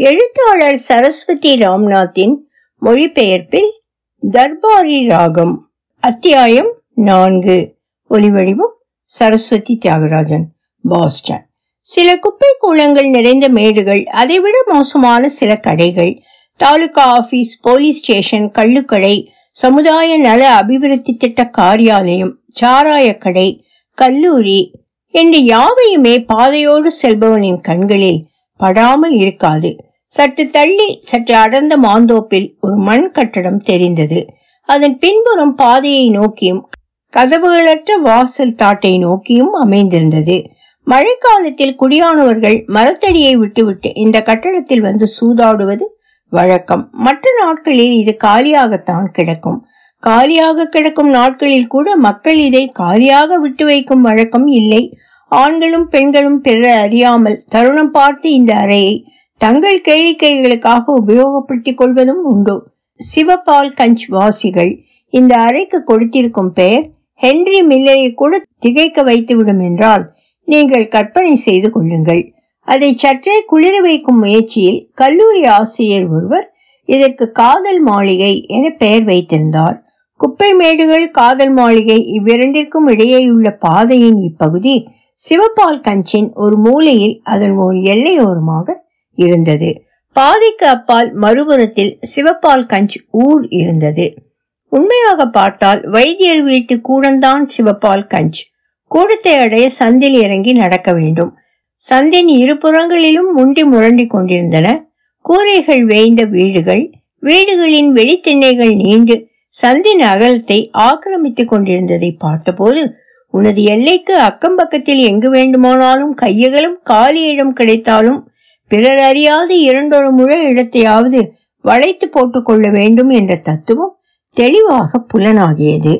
எழுத்தாளர் சரஸ்வதி ராம்நாத்தின் மொழிபெயர்ப்பில் தர்பாரி ராகம் அத்தியாயம் நான்கு. ஒலிவடிவம் சரஸ்வதி தியாகராஜன் பாஸ்டன். சில குப்பை கூலங்கள் நிறைந்த மேடுகள் அதைவிட மோசமான சில கடைகள் தாலுகா ஆபீஸ் போலீஸ் ஸ்டேஷன் கள்ளுக்கடை சமுதாய நல அபிவிருத்தி திட்ட காரியாலயம் சாராயக்கடை கல்லூரி என்று யாவையுமே பாதையோடு செல்பவனின் கண்களில் படாமல் இருக்காது. சற்று தள்ளி சற்று அடர்ந்த மாந்தோப்பில் ஒரு மண் கட்டடம் தெரிந்தது. அதன் பின்புறம் பாதையை நோக்கியும் கதவுகளற்ற வாசல் தாட்டை நோக்கியும் அமைந்திருந்தது. மழைக்காலத்தில் குடியானவர்கள் மரத்தடியை விட்டுவிட்டு இந்த கட்டடத்தில் வந்து சூதாடுவது வழக்கம். மற்ற நாட்களில் இது காலியாகத்தான் கிடக்கும். காலியாக கிடக்கும் நாட்களில் கூட மக்கள் இதை காலியாக விட்டு வைக்கும் வழக்கம் இல்லை. ஆண்களும் பெண்களும் பிறர் அறியாமல் தருணம் பார்த்து இந்த அறையை தங்கள் கேளிக்கைகளுக்காக உபயோகப்படுத்திக் கொள்வதும் உண்டு. சிவபால் கஞ்ச் வாசிகள் இந்த அறைக்கு கொடுத்திருக்கும் பெயர் ஹென்றி மில்லரை கூட திகைக்க வைத்துவிடும் என்றால் நீங்கள் கற்பனை செய்து கொள்ளுங்கள். அதை சற்றே குளிர வைக்கும் முயற்சியில் கல்லூரி ஆசிரியர் ஒருவர் இதற்கு காதல் மாளிகை என பெயர் வைத்திருந்தார். குப்பை மேடுகள் காதல் மாளிகை இவ்விரண்டிற்கும் இடையேயுள்ள பாதையின் இப்பகுதி சிவபால் கஞ்சின் ஒரு மூலையில் அதன் ஒரு எல்லையோரமாக இருந்தது. பாதைக்கு அப்பால் மறுபுறத்தில் சிவப்பால் கஞ்ச் ஊர் இருந்தது. உண்மையாக பார்த்தால் வைத்தியர் வீட்டு கூடந்தான் சிவபால் கஞ்ச். கூடத்தை அடைய சந்தில் இறங்கி நடக்க வேண்டும். சந்தின் இருபுறங்களிலும் முண்டி முரண்டி கொண்டிருந்தன. கூரைகள் வேய்ந்த வீடுகள் வீடுகளின் வெளித்திண்ணைகள் நீண்டு சந்தின் அகலத்தை ஆக்கிரமித்துக் கொண்டிருந்ததை பார்த்தபோது உனது எல்லைக்கு அக்கம் பக்கத்தில் எங்கு வேண்டுமானாலும் கையகலும் காலி இடம் கிடைத்தாலும் பிறர் அறியாத இரண்டொரு முழ இடத்தையாவது வளைத்து போட்டுக் கொள்ள வேண்டும் என்ற தத்துவம் தெளிவாக புலனாகியது.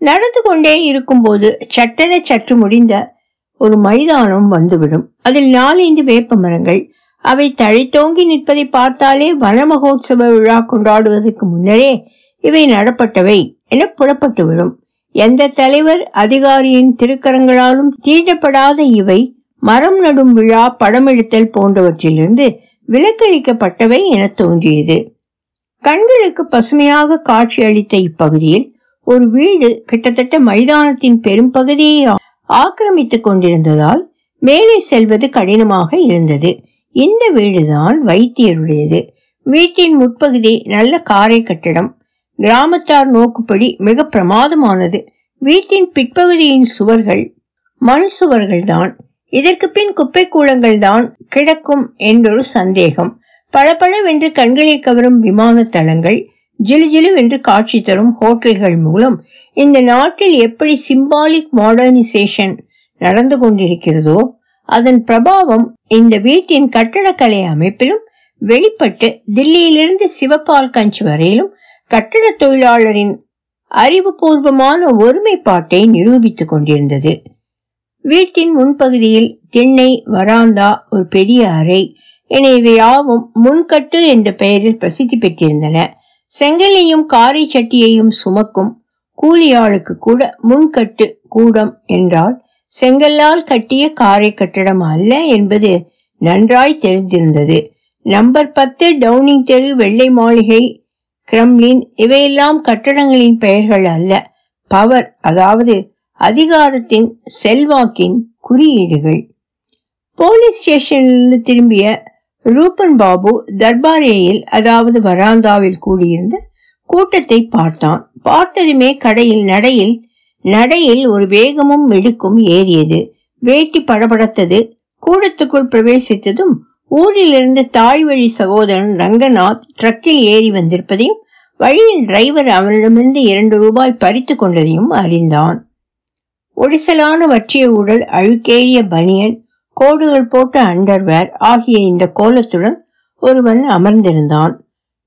நடந்து கொண்டே இருக்கும்போது சட்டென சற்று முடிந்த ஒரு மைதானம் வந்துவிடும். அதில் நாலஞ்சு வேப்ப மரங்கள். அவை தழைத்தோங்கி நிற்பதை பார்த்தாலே வன மகோத்சவ விழா கொண்டாடுவதற்கு முன்னரே இவை நடப்பட்டவை என புலப்பட்டுவிடும். எந்த தலைவர் அதிகாரியின் திருக்கரங்களாலும் தீண்டப்படாத இவை மரம் நடும் விழா படமெடுத்தல் போன்றவற்றிலிருந்து விலக்களிக்கப்பட்டவை என தோன்றியது. கண்களுக்கு பசுமையாக காட்சி அளித்த இப்பகுதியில் ஒரு வீடு கிட்டத்தட்ட மைதானத்தின் பெரும்பகுதியை ஆக்கிரமித்துக் கொண்டிருந்ததால் மேலே செல்வது கடினமாக இருந்தது. இந்த வீடுதான் வைத்தியருடையது. வீட்டின் முற்பகுதி நல்ல காரை கட்டடம். கிராமத்தார் நோக்குப்படி மிக பிரமாதமானது. வீட்டின் பிற்பகுதியின் சுவர்கள் மண் சுவர்கள் தான் இதற்கு பின் குப்பை கூலங்கள் தான் கிடக்கும் என்றொரு சந்தேகம். பளபளவென்று கண்களை கவரும் விமான தளங்கள் ஜிலுஜிலுவென்று காட்சி தரும் ஹோட்டல்கள் மூலம் இந்த நாட்டில் எப்படி சிம்பாலிக் மாடர்னைசேஷன் நடந்து கொண்டிருக்கிறதோ அதன் பிரபாவம் இந்த வீட்டின் கட்டடக்கலை அமைப்பிலும் வெளிப்பட்டு தில்லியிலிருந்து சிவபால் கஞ்ச் வரையிலும் கட்டட தொழிலாளரின் அறிவுபூர்வமான ஒருமைப்பாட்டை நிரூபித்துக் கொண்டிருந்தது. வீட்டின் முன்பகுதியில் திண்ணை வராந்தா ஒரு பெரிய அறை. என இவையாவும் முன்கட்டு என்ற பெயரில் பிரசித்தி பெற்றிருந்தன. செங்கலையும் காரை சட்டியையும் சுமக்கும் கூலியாளுக்கு கூட முன்கட்டு கூடம் என்றால் செங்கல்லால் கட்டிய காரை கட்டடம் அல்ல என்பது நன்றாய் தெரிந்திருந்தது. நம்பர் பத்து டவுனிங் தெரு வெள்ளை மாளிகை கிரம்லின் இவையெல்லாம் கட்டடங்களின் பெயர்கள் அல்ல. பவர் அதாவது அதிகாரத்தின் செல்வாக்கின் குறியீடுகள். போலீஸ் ஸ்டேஷனிலிருந்து திரும்பிய ரூபன் பாபு தர்பாரேயில் அதாவது வராந்தாவில் கூடியிருந்த கூட்டத்தை பார்த்தான். பார்த்ததுமே கடையில் நடையில் நடையில் ஒரு வேகமும் மிடுக்கும் ஏறியது. வேட்டி படபடத்தது கூடத்துக்குள் பிரவேசித்ததும் ஊரிலிருந்து தாய் வழி சகோதரன் ரங்கநாத் ட்ரக்கில் ஏறி வந்திருப்பதையும் வழியில் டிரைவர் அவனிடமிருந்து இரண்டு ரூபாய் பறித்து கொண்டதையும் அறிந்தான். ஒடிசலான வற்றிய உடல் அழுக்கேறிய பனியன் கோடுகள் போட்ட அண்டர்வேர் ஆகிய இந்த கோலத்துடன் ஒருவன் அமர்ந்திருந்தான்.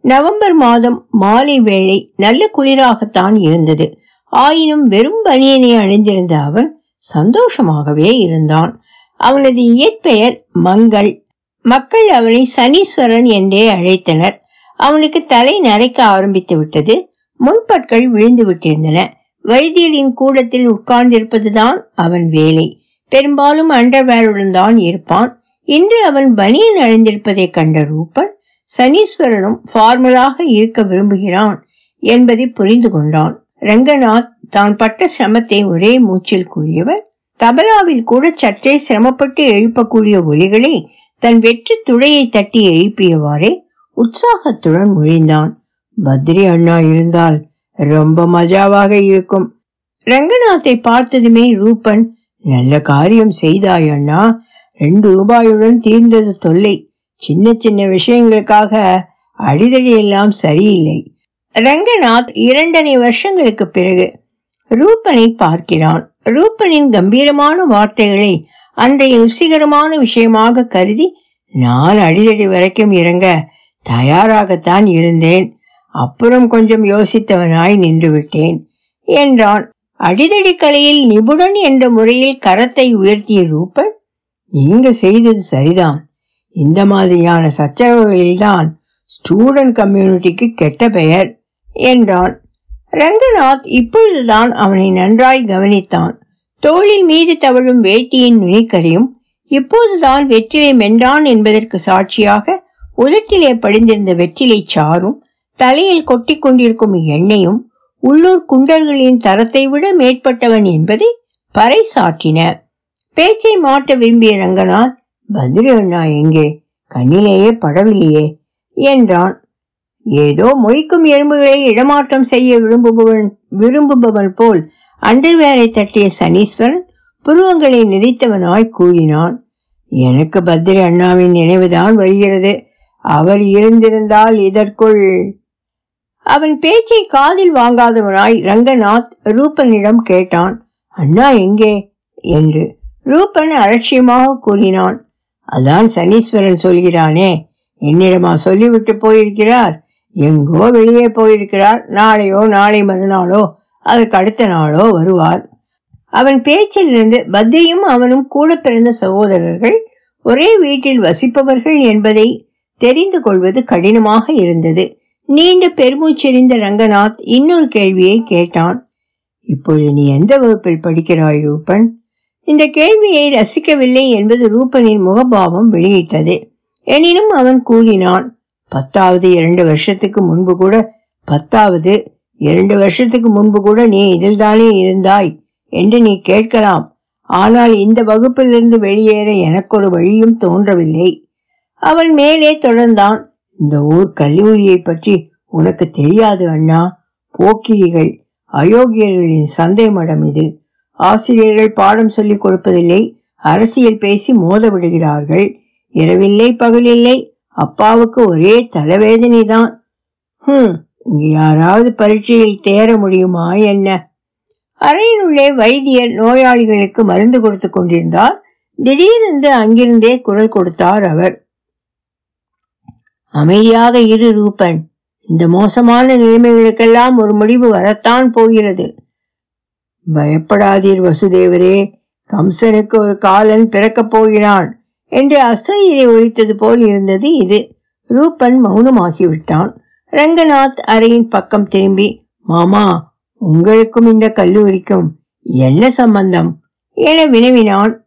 நவம்பர் மாதம் மாலை வேளை நல்ல குளிராகத்தான் இருந்தது. ஆயினும் வெறும் பனியனை அணிந்திருந்த அவன் சந்தோஷமாகவே இருந்தான். அவனது இயற்பெயர் மங்கள். மக்கள் அவனை சனீஸ்வரன் என்றே அழைத்தனர். அவனுக்கு தலை நரைக்க ஆரம்பித்து விட்டது. முன்பற்கள் விழுந்து விட்டிருந்தன. வைத்தியரின் கூடத்தில் உட்கார்ந்திருப்பதுதான் அவன் வேலை. பெரும்பாலும் அண்டர்வேருடன் தான் இருப்பான். இன்று அவன் பனியன் அழிந்திருப்பதை கண்ட ரூபன் சனீஸ்வரனும் ஃபார்மலாக இருக்க விரும்புகிறான் என்பதை புரிந்து கொண்டான். ரங்கநாத் தான் பட்ட சிரமத்தை ஒரே மூச்சில் கூறியவர் தபலாவில் கூட சற்றே சிரமப்பட்டு எழுப்பக்கூடிய ஒலிகளை தன் வெற்றி துளையை தட்டி எழுப்பியவாறே உற்சாகத்துடன் மொழிந்தான் பத்ரி அண்ணா இருந்தால் ரொம்ப மஜாவாக இருக்கும். ரங்கநாத்தை பார்த்ததுமே ரூபன் நல்ல காரியம் செய்தாய் அண்ணா. ரெண்டு ரூபாயுடன் தீர்ந்தது தொல்லை. சின்ன சின்ன விஷயங்களுக்காக அடிதடி எல்லாம் சரியில்லை. ரங்கநாத் இரண்டரை வருஷங்களுக்கு பிறகு ரூபனை பார்க்கிறான். ரூபனின் கம்பீரமான வார்த்தைகளை அன்றைய ருசிகரமான விஷயமாக கருதி நான் அடிதடி வரைக்கும் இறங்க தயாராகத்தான் இருந்தேன். அப்புறம் கொஞ்சம் யோசித்தவனாய் நின்று விட்டேன் என்றான். அடிதடி கலையில் நிபுணன் என்ற முறையில் கரத்தை உயர்த்திய ரூபன் நீங்க செய்தது சரிதான். இந்த மாதிரியான சச்சரவுகளில்தான் ஸ்டூடெண்ட் கம்யூனிட்டிக்கு கெட்ட பெயர் என்றான். ரங்கநாத் இப்பொழுதுதான் அவனை நன்றாய் கவனித்தான். தோளின் மீது தவழும் வேட்டியின் நுனிக்கரையும் இப்போதுதான் வெற்றிலை மென்றான் என்பதற்கு சாட்சியாக உதட்டிலே படிந்திருந்த வெற்றிலை சாரும் தலையில் கொட்டி கொண்டிருக்கும் எண்ணெயும் உள்ளூர் குண்டர்களின் தரத்தை விட மேற்பட்டவன் என்பதை பறைசாற்றின. பேச்சை மாட்ட விரும்பிய ரங்கநாத் பத்ரி அண்ணா எங்கே? கண்ணிலேயே படவில்லையே என்றான். ஏதோ மொய்க்கும் எறும்புகளை இடமாற்றம் செய்ய விரும்புபவன் விரும்புபவன் போல் அண்டர்வேரை தட்டிய சனீஸ்வரன் புருவங்களை நிறைத்தவனாய் கூறினான். எனக்கு பத்ரி அண்ணாவின் நினைவுதான் வருகிறது. அவர் இருந்திருந்தால் இதற்குள் அவன் பேச்சை காதில் வாங்காதவனாய் ரங்கநாத் ரூபனிடம் கேட்டான். அண்ணா எங்கே? என்று. ரூபன் அலட்சியமாக கூறினான். அதான் சனீஸ்வரன் சொல்கிறானே என்னிடமா சொல்லிவிட்டு போயிருக்கிறார்? எங்கோ வெளியே போயிருக்கிறார். நாளையோ நாளை மறுநாளோ அதற்கு அடுத்த நாளோ வருவார். அவன் பேச்சிலிருந்து பத்ரியும் அவனும் கூட பிறந்த சகோதரர்கள் ஒரே வீட்டில் வசிப்பவர்கள் என்பதை தெரிந்து கொள்வது கடினமாக இருந்தது. நீண்ட பெருமூச்செறிந்த ரங்கநாத் இன்னொரு கேள்வியை கேட்டான். இப்பொழுது நீ எந்த வகுப்பில் படிக்கிறாய் ரூபன்? இந்த கேள்வியை ரசிக்கவில்லை என்பது ரூபனின் முகபாவம் வெளியிட்டது. எனினும் அவன் கூறினான் பத்தாவது இரண்டு வருஷத்துக்கு முன்பு கூட பத்தாவது இரண்டு வருஷத்துக்கு முன்பு கூட நீ இதில்தானே இருந்தாய் என்று நீ கேட்கலாம். ஆனால் இந்த வகுப்பிலிருந்து வெளியேற எனக்கு ஒரு வழியும் தோன்றவில்லை. அவன் மேலே தொடர்ந்தான். இந்த ஊர் கல்லூரியை பற்றி உனக்கு தெரியாது அண்ணா. போக்கிரிகள் அயோக்கியர்களின் சந்தை மடம் இது. ஆசிரியர்கள் பாடம் சொல்லிக் கொடுப்பதில்லை. அரசியல் பேசி மோத விடுகிறார்கள் இரவில்லை பகலில்லை. அப்பாவுக்கு ஒரே தலைவேதனை தான் ஹம் இங்க யாராவது பரீட்சையில் தேர முடியுமா என்ன? அறையினுள்ளே வைத்தியர் நோயாளிகளுக்கு மருந்து கொடுத்து கொண்டிருந்தார். திடீரென்று அங்கிருந்தே குரல் கொடுத்தார் அவர். அமைதியாக இரு ரூபன். இந்த மோசமான நிலைமைகளுக்கெல்லாம் ஒரு முடிவு வரத்தான் போகிறது. பயப்படாதீர் வசுதேவரே கம்சனுக்கு ஒரு காலன் பிறக்கப் போகிறான் என்று அசையை ஒழித்தது போல் இருந்தது இது. ரூபன் மௌனமாகிவிட்டான். ரங்கநாத் அறையின் பக்கம் திரும்பி மாமா உங்களுக்கும் இந்த கல்லூரிக்கும் என்ன சம்பந்தம்? என வினவினான்.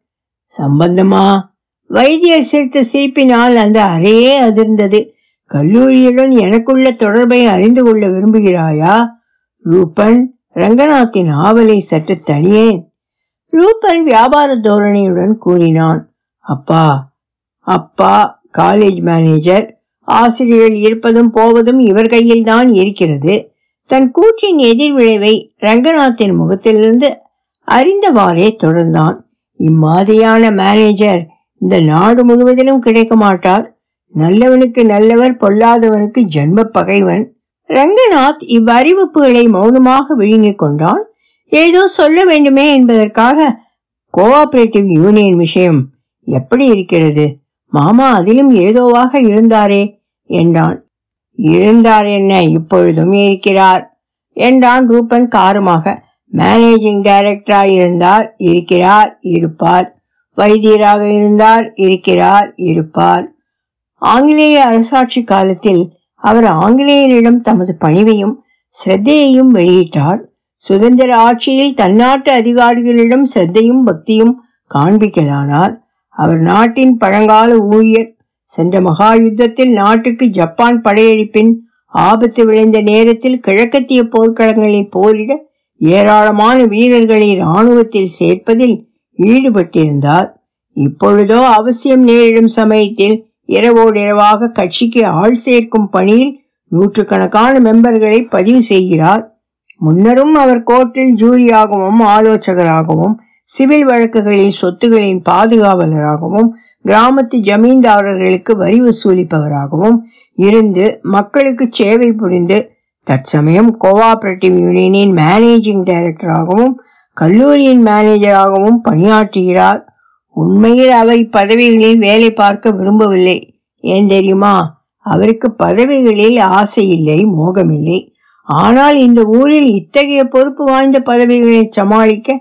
சம்பந்தமா? வைத்தியர் சிரித்த சிரிப்பினால் அந்த அறையே அதிர்ந்தது. கல்லூரியுடன் எனக்குள்ள தொடர்பை அறிந்து கொள்ள விரும்புகிறாயா? ரூபன் ரங்கநாத்தின் ஆவலை சற்று தனியேன் ரூபன் வியாபார தோரணையுடன் கூறினான். அப்பா அப்பா காலேஜ் மேனேஜர் ஆசிரியர்கள் இருப்பதும் போவதும் இவர் கையில் தான் இருக்கிறது. தன் கூற்றின் எதிர்விளைவை ரங்கநாத்தின் முகத்திலிருந்து அறிந்தவாறே தொடர்ந்தான். இம்மாதிரியான மேனேஜர் இந்த நாடு முழுவதிலும் கிடைக்க மாட்டார். நல்லவனுக்கு நல்லவர் பொல்லாதவனுக்கு ஜென்ம பகைவன் ரங்கநாத் இவ்வறிவிப்புகளை மௌனமாக விழுங்கிக் கொண்டான். ஏதோ சொல்ல வேண்டுமே என்பதற்காக கோஆபரேட்டிவ் யூனியன் விஷயம் எப்படி இருக்கிறது? மாமா அதிலும் ஏதோவாக இருந்தாரே என்றான். இருந்தார் என்ன? இப்பொழுதும் இருக்கிறார் என்றான் ரூபன் காரமாக. மேனேஜிங் டைரக்டராக இருந்தார் இருக்கிறார் இருப்பார். வைத்தியராக இருந்தார் இருக்கிறார் இருப்பார். ஆங்கிலேய அரசாட்சி காலத்தில் அவர் ஆங்கிலேயரிடம் தமது பணிவையும் சிரத்தையையும் வெளியிட்டார். சுதந்திர ஆட்சியில் தன்னாட்டு அதிகாரிகளிடம் சிரத்தையும் பக்தியும் காண்பிக்கலானார். அவர் நாட்டின் பழங்கால ஊழியர். சென்ற மகா யுத்தத்தில் நாட்டுக்கு ஜப்பான் படையெடுப்பின் ஆபத்து விளைந்த நேரத்தில் கிழக்கத்திய போர்க்களங்களில் போரிட ஏராளமான வீரர்களை இராணுவத்தில் சேர்ப்பதில் ஈடுபட்டிருந்தார். இப்பொழுதோ அவசியம் நேரிடும் சமயத்தில் இரவோடிரவாக கட்சிக்கு ஆள் சேர்க்கும் பணியில் நூற்றுக்கணக்கான மெம்பர்களை பதிவு செய்கிறார். முன்னரும் அவர் கோர்ட்டில் ஜூரியாகவும் ஆலோசகராகவும் சிவில் வழக்குகளில் சொத்துகளின் பாதுகாவலராகவும் கிராமத்து ஜமீன்தாரர்களுக்கு வரி வசூலிப்பவராகவும் இருந்து மக்களுக்கு சேவை புரிந்து தற்சமயம் கோஆபரேட்டிவ் யூனியனின் மேனேஜிங் டைரக்டராகவும் கல்லூரியின் மேனேஜராகவும் பணியாற்றுகிறார். உண்மையில் அவை பதவிகளில் வேலை பார்க்க விரும்பவில்லை. ஏன் தெரியுமா? அவருக்கு பதவிகளில் ஆசை இல்லை மோகமில்லை. ஆனால் இந்த ஊரில் இத்தகைய பொறுப்பு வாய்ந்த பதவிகளை சமாளிக்க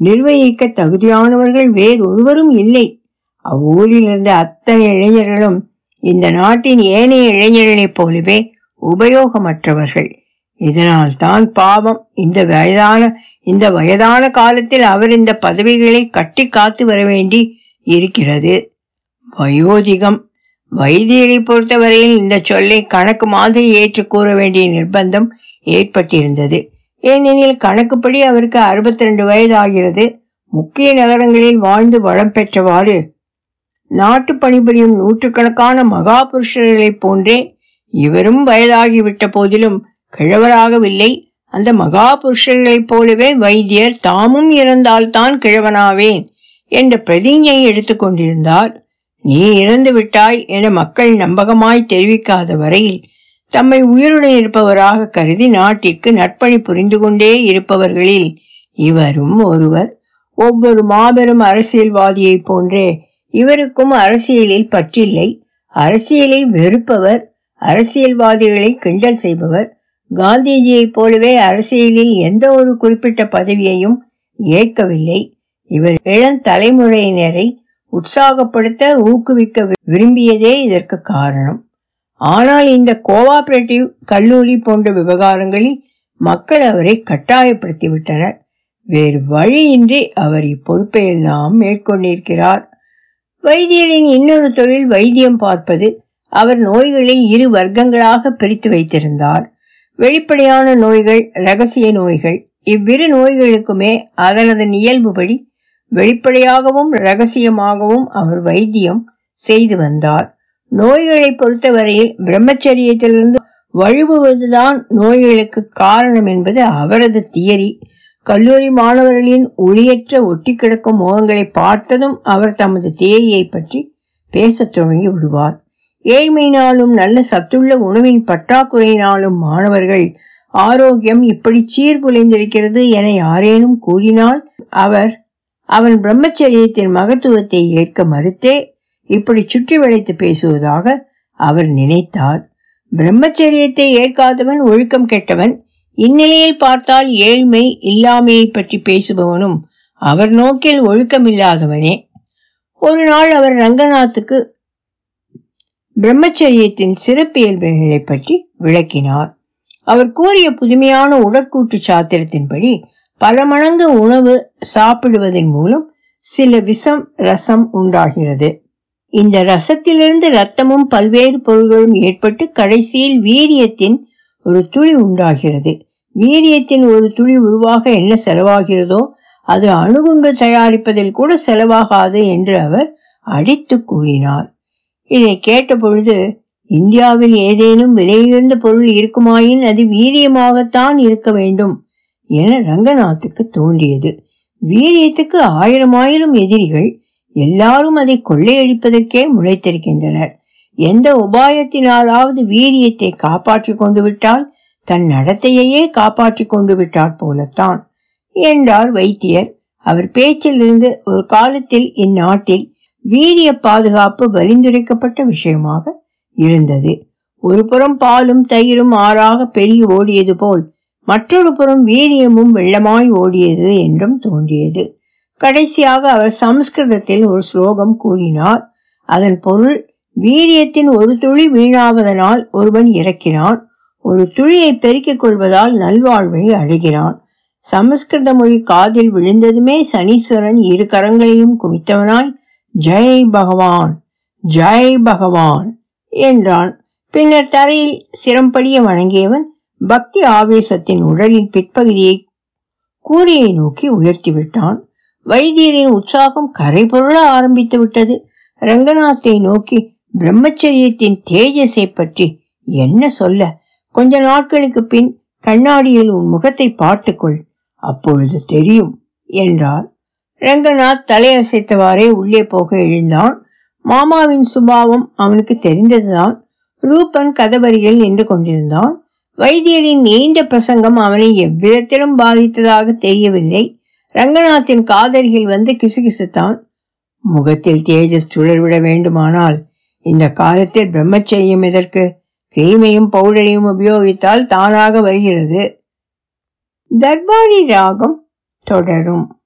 நிர்வகிக்க தகுதியானவர்கள் வேறொருவரும் இல்லை. அவ்வூரில் இருந்த அத்தனை இளைஞர்களும் இந்த நாட்டின் ஏனைய இளைஞர்களைப் போலவே உபயோகமற்றவர்கள். இதனால் தான் பாவம் இந்த வயதான இந்த வயதான காலத்தில் அவர் இந்த பதவிகளை கட்டி காத்து வர வேண்டி இருக்கிறது. வயோதிகம். வைத்தியரை பொறுத்தவரையில் இந்த சொல்லை கணக்கு மாதிரி ஏற்று கூற வேண்டிய நிர்பந்தம் ஏற்பட்டிருந்தது. ஏனெனில் கணக்குப்படி அவருக்கு அறுபத்தி ரெண்டு வயது ஆகிறது முக்கிய நகரங்களில் வாழ்ந்து வளம் பெற்றவாறு நாட்டு பணிபுரியும் நூற்றுக்கணக்கான மகா புருஷர்களைப் போன்றே இவரும் வயதாகிவிட்ட போதிலும் கிழவராகவில்லை. அந்த மகா புருஷர்களைப் போலவே வைத்தியர் தாமும் இறந்தால்தான் கிழவனாவேன் என்ற பிரதிஞ்ஞை எடுத்துக்கொண்டிருந்தார் நீ இறந்து விட்டாய் என மக்கள் நம்பகமாய் தெரிவிக்காத வரையில் தம்மை உயிருடன் இருப்பவராக கருதி நாட்டிற்கு நட்பணி புரிந்து கொண்டே இருப்பவர்களில் இவரும் ஒருவர். ஒவ்வொரு மாபெரும் அரசியல்வாதியைப் போன்றே இவருக்கும் அரசியலில் பற்றில்லை. அரசியலை வெறுப்பவர் அரசியல்வாதிகளை கிண்டல் செய்பவர் காந்திஜியைப் போலவே அரசியலில் எந்த ஒரு குறிப்பிட்ட பதவியையும் ஏற்கவில்லை. இவர் இளம் தலைமுறையினரை உற்சாகப்படுத்த ஊக்குவிக்க விரும்பியதே இதற்கு காரணம். ஆனால் இந்த கோஆபரேட்டிவ் கல்லூரி போன்ற விவகாரங்களில் மக்கள் அவரை கட்டாயப்படுத்திவிட்டனர். வேறு வழியின்றி அவர் இப்பொறுப்பையெல்லாம் மேற்கொண்டிருக்கிறார். வைத்தியரின் இன்னொரு தொழில் வைத்தியம் பார்ப்பது. அவர் நோய்களை இரு வர்க்கங்களாக பிரித்து வைத்திருந்தார். வெளிப்படையான நோய்கள் ரகசிய நோய்கள் இவ்விரு நோய்களுக்குமே அதனதன் இயல்புபடி வெளிப்படையாகவும் ரகசியமாகவும் அவர் வைத்தியம் செய்து வந்தார். நோய்களை பொறுத்தவரையில் பிரம்மச்சரியத்திலிருந்து வழுவுவதுதான் நோய்களுக்கு காரணம் என்பது அவரது தியரி. கல்லூரி மாணவர்களின் ஒளியற்ற ஒட்டி கிடக்கும் முகங்களை பார்த்ததும் அவர் தமது தியரியை பற்றி பேசத் துவங்கி விடுவார். ஏழ்மையினாலும் நல்ல சத்துள்ள உணவின் பற்றாக்குறையினாலும் மாணவர்கள் ஆரோக்கியம் இப்படி சீர்குலைந்திருக்கிறது என யாரேனும் கூறினால் அவர் அவன் பிரம்மச்சரியத்தின் மகத்துவத்தை ஏற்க மறுத்தே இப்படி சுற்றி வளைத்து பேசுவதாக அவர் நினைத்தார். பிரம்மச்சரியத்தை ஏற்காதவன் ஒழுக்கம் கெட்டவன் இந்நிலையில் பார்த்தால் ஏழ்மை இல்லாமையை பற்றி பேசுபவனும் அவர் நோக்கில் ஒழுக்கமில்லாதவனே. ஒரு நாள் அவர் ரங்கநாத்துக்கு பிரம்மச்சரியத்தின் சிறப்பியல்புகளை பற்றி விளக்கினார். அவர் கூறிய புதுமையான உடற்கூட்டு சாத்திரத்தின்படி பல மடங்கு உணவு சாப்பிடுவதன் மூலம் சில விஷம் ரசம் உண்டாகிறது. இந்த ரசத்திலிருந்து ரத்தமும் பல்வேறு பொருள்களும் ஏற்பட்டு கடைசியில் வீரியத்தின் ஒரு துளி உண்டாகிறது. வீரியத்தின் ஒரு துளி உருவாக என்ன செலவாகிறதோ அது அணுகுண்டு தயாரிப்பதில் கூட செலவாகாது என்று அவர் அடித்து கூறினார். இதை கேட்டபொழுது இந்தியாவில் ஏதேனும் விலையுயர்ந்த பொருள் இருக்குமாயின் அது வீரியமாகத்தான் இருக்க வேண்டும் என ரங்கநாத்துக்கு தோன்றியது. வீரியத்துக்கு ஆயிரம் ஆயிரம் எதிரிகள் எல்லாரும் அதை கொள்ளையடிப்பதற்கே முளைத்திருக்கின்றனர். எந்த உபாயத்தினாலாவது வீரியத்தை காப்பாற்றிக் கொண்டு விட்டால் தன் நடத்தையையே காப்பாற்றிக் கொண்டு விட்டாற் போலத்தான் என்றார் வைத்தியர். அவர் பேச்சிலிருந்து ஒரு காலத்தில் இந்நாட்டில் வீரிய பாதுகாப்பு பரிந்துரைக்கப்பட்ட விஷயமாக இருந்தது. ஒரு புறம் பாலும் தயிரும் ஆறாக பெருகி ஓடியது போல் மற்றொரு புறம் வீரியமும் வெள்ளமாய் ஓடியது என்றும் தோன்றியது. கடைசியாக அவர் சமஸ்கிருதத்தில் ஒரு ஸ்லோகம் கூறினார். அதன் பொருள் வீரியத்தின் ஒரு துளி வீணாவதனால் ஒருவன் இறக்கிறான். ஒரு துளியை பெருக்கிக் கொள்வதால் நல்வாழ்வை அடைகிறான். சமஸ்கிருத மொழி காதில் விழுந்ததுமே சனீஸ்வரன் இரு கரங்களையும் குவித்தவனாய் ஜெய் பகவான் ஜெய் பகவான் என்றான். பின்னர் தரையில் சிரம்படிய வணங்கியவன் பக்தி ஆவேசத்தின் உடலின் பிற்பகுதியை கூரையை நோக்கி உயர்த்தி விட்டான். வைத்தியரின் உற்சாகம் கரை பொருள ஆரம்பித்து விட்டது. ரங்கநாத்தை நோக்கி பிரம்மச்சரியத்தின் தேஜஸை பற்றி என்ன சொல்ல? கொஞ்ச நாட்களுக்கு பின் கண்ணாடியில் உன் முகத்தை பார்த்துக்கொள் அப்பொழுது தெரியும் என்றார். ரங்கநாத் தலையசைத்தவாறே உள்ளே போக எழுந்தான். மாமாவின் சுபாவம் அவனுக்கு தெரிந்ததுதான். ரூபன் கதவரியில் நின்று கொண்டிருந்தான். வைத்தியரின் நீண்ட பிரசங்கம் அவனை எவ்விதத்திலும் பாதித்ததாக தெரியவில்லை. ரங்கநாத்தின் காதலிகள் வந்து கிசுகிசுத்தான். முகத்தில் தேஜஸ் சுழர்விட வேண்டுமானால் இந்த காலத்தில் பிரம்மச்சரியம் எதற்கு? கிரீமையும் பவுடரையும் உபயோகித்தால் தானாக வருகிறது. தர்பாரி ராகம் தொடரும்.